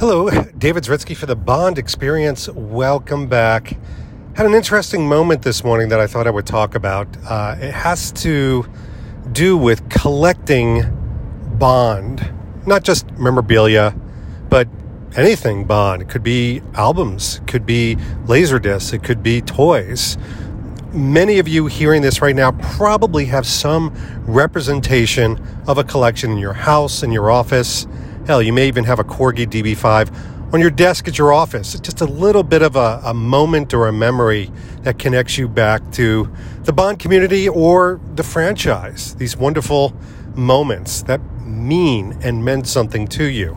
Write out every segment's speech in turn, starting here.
Hello, David Zaritsky for the Bond Experience. Welcome back. Had an interesting moment this morning that I thought I would talk about. Uh, it has to do with collecting Bond, not just memorabilia, but anything Bond. It could be albums, it could be laser discs, it could be toys. Many of you hearing this right now probably have some representation of a collection in your house, in your office Hell, you may even have a Corgi DB5 on your desk at your office. It's just a little bit of a, a moment or a memory that connects you back to the Bond community or the franchise. These wonderful moments that mean and meant something to you.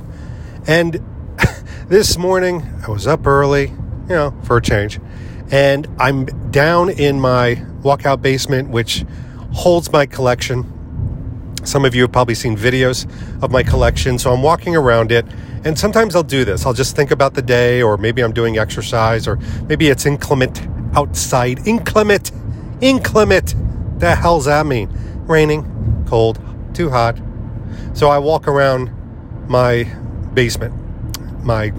And this morning, I was up early, you know, for a change, and I'm down in my walkout basement, which holds my collection some of you have probably seen videos of my collection, so I'm walking around it. And sometimes I'll do this. I'll just think about the day, or maybe I'm doing exercise, or maybe it's inclement outside. Inclement! Inclement! The hell's that mean? Raining, cold, too hot. So I walk around my basement, my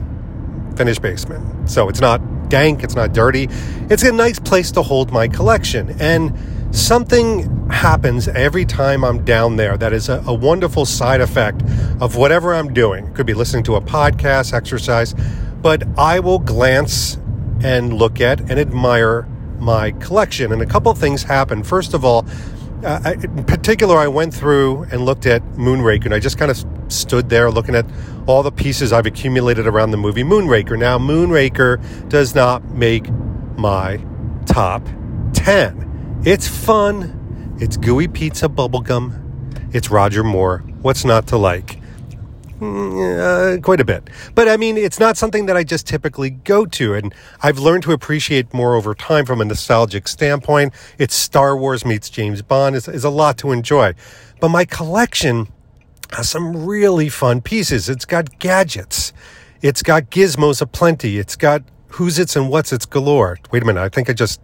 finished basement. So it's not dank, it's not dirty. It's a nice place to hold my collection. And something happens every time I'm down there that is a, a, wonderful side effect of whatever I'm doing. Could be listening to a podcast, exercise, but I will glance and look at and admire my collection. And a couple things happen. First of all, uh, I, in particular, I went through and looked at Moonraker, and I just kind of stood there looking at all the pieces I've accumulated around the movie Moonraker. Now, Moonraker does not make my top 10. It's fun. It's gooey pizza bubblegum. It's Roger Moore. What's not to like? Mm, uh, quite a bit. But I mean, it's not something that I just typically go to. And I've learned to appreciate more over time from a nostalgic standpoint. It's Star Wars meets James Bond is, a lot to enjoy. But my collection has some really fun pieces. It's got gadgets. It's got gizmos aplenty. It's got who's its and what's its galore. Wait a minute. I think I just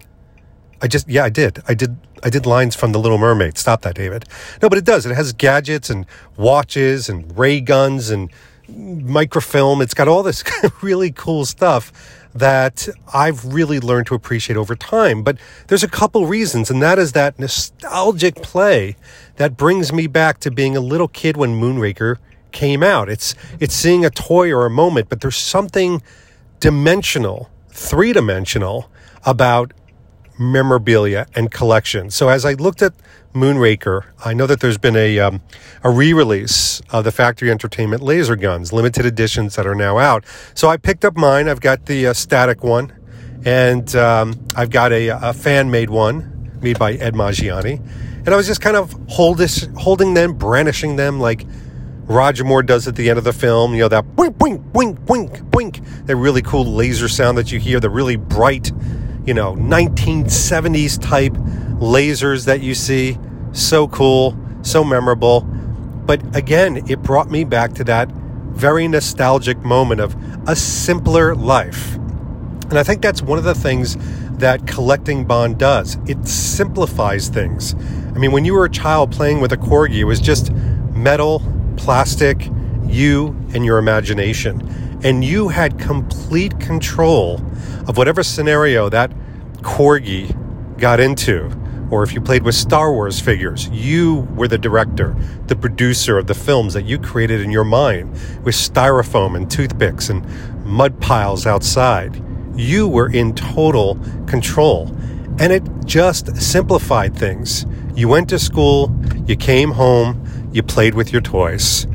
I just, yeah, I did. I did. I did lines from The Little Mermaid. Stop that, David. No, but it does. It has gadgets and watches and ray guns and microfilm. It's got all this really cool stuff that I've really learned to appreciate over time. But there's a couple reasons, and that is that nostalgic play that brings me back to being a little kid when Moonraker came out. It's it's seeing a toy or a moment, but there's something dimensional, three dimensional about memorabilia and collection. So as I looked at Moonraker, I know that there's been a um, a re-release of the Factory Entertainment laser guns, limited editions that are now out. So I picked up mine. I've got the uh, static one, and um, I've got a, a fan made one made by Ed Maggiani. And I was just kind of hold this, holding them, brandishing them like Roger Moore does at the end of the film. You know that boink, boink, boink, boink, boink. That really cool laser sound that you hear. The really bright you know, 1970s type lasers that you see. So cool, so memorable. But again, it brought me back to that very nostalgic moment of a simpler life. And I think that's one of the things that collecting Bond does. It simplifies things. I mean, when you were a child playing with a Corgi, it was just metal, plastic, you, and your imagination. And you had complete control of whatever scenario that Corgi got into, or if you played with Star Wars figures, you were the director, the producer of the films that you created in your mind with styrofoam and toothpicks and mud piles outside. You were in total control. And it just simplified things. You went to school, you came home, you played with your toys.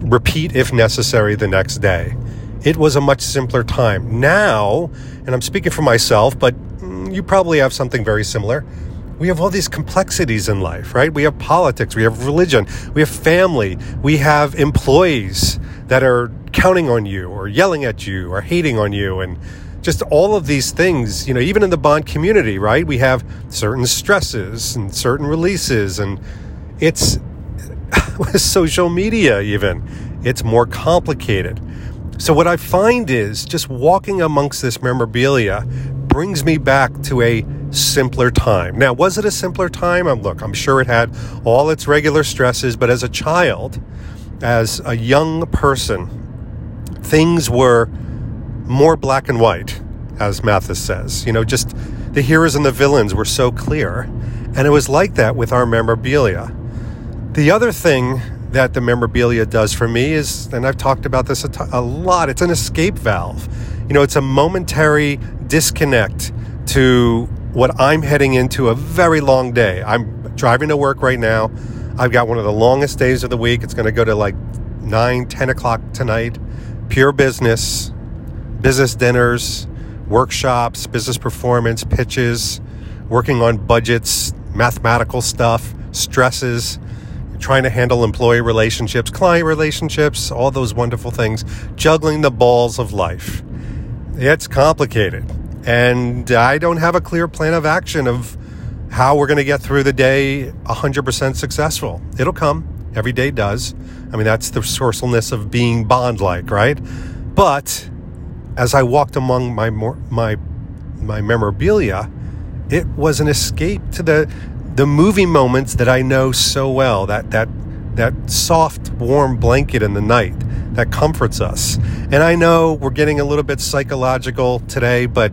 Repeat if necessary the next day. It was a much simpler time. Now, and I'm speaking for myself, but mm, you probably have something very similar. We have all these complexities in life, right? We have politics, we have religion, we have family, we have employees that are counting on you or yelling at you or hating on you and just all of these things, you know, even in the bond community, right? We have certain stresses and certain releases and it's with social media even, it's more complicated. So, what I find is just walking amongst this memorabilia brings me back to a simpler time. Now, was it a simpler time? I'm, look, I'm sure it had all its regular stresses, but as a child, as a young person, things were more black and white, as Mathis says. You know, just the heroes and the villains were so clear. And it was like that with our memorabilia. The other thing that the memorabilia does for me is, and I've talked about this a, t- a lot, it's an escape valve. You know, it's a momentary disconnect to what I'm heading into a very long day. I'm driving to work right now. I've got one of the longest days of the week. It's going to go to like 9, 10 o'clock tonight. Pure business, business dinners, workshops, business performance, pitches, working on budgets, mathematical stuff, stresses trying to handle employee relationships, client relationships, all those wonderful things, juggling the balls of life. It's complicated. And I don't have a clear plan of action of how we're going to get through the day 100% successful. It'll come. Every day does. I mean, that's the resourcefulness of being bond like, right? But as I walked among my, my, my memorabilia, it was an escape to the the movie moments that I know so well, that that that soft, warm blanket in the night that comforts us. And I know we're getting a little bit psychological today, but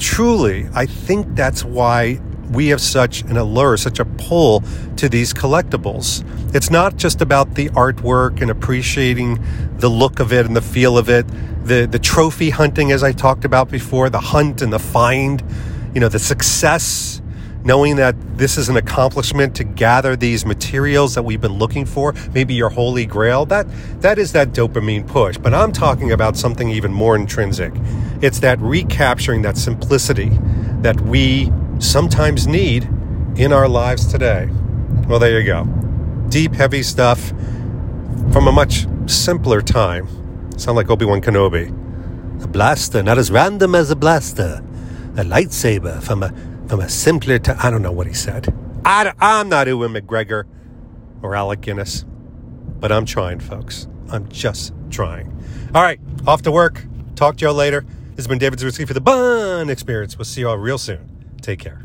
truly, I think that's why we have such an allure, such a pull to these collectibles. It's not just about the artwork and appreciating the look of it and the feel of it, the the trophy hunting as I talked about before, the hunt and the find, you know, the success knowing that this is an accomplishment to gather these materials that we've been looking for, maybe your holy grail, that that is that dopamine push. But I'm talking about something even more intrinsic. It's that recapturing that simplicity that we sometimes need in our lives today. Well, there you go. Deep, heavy stuff from a much simpler time. Sound like Obi-Wan Kenobi. A blaster, not as random as a blaster. A lightsaber from a from a simpler time. I don't know what he said. I, I'm not Ewan McGregor or Alec Guinness, but I'm trying, folks. I'm just trying. All right, off to work. Talk to y'all later. This has been David Zaritsky for the Bond Experience. We'll see y'all real soon. Take care.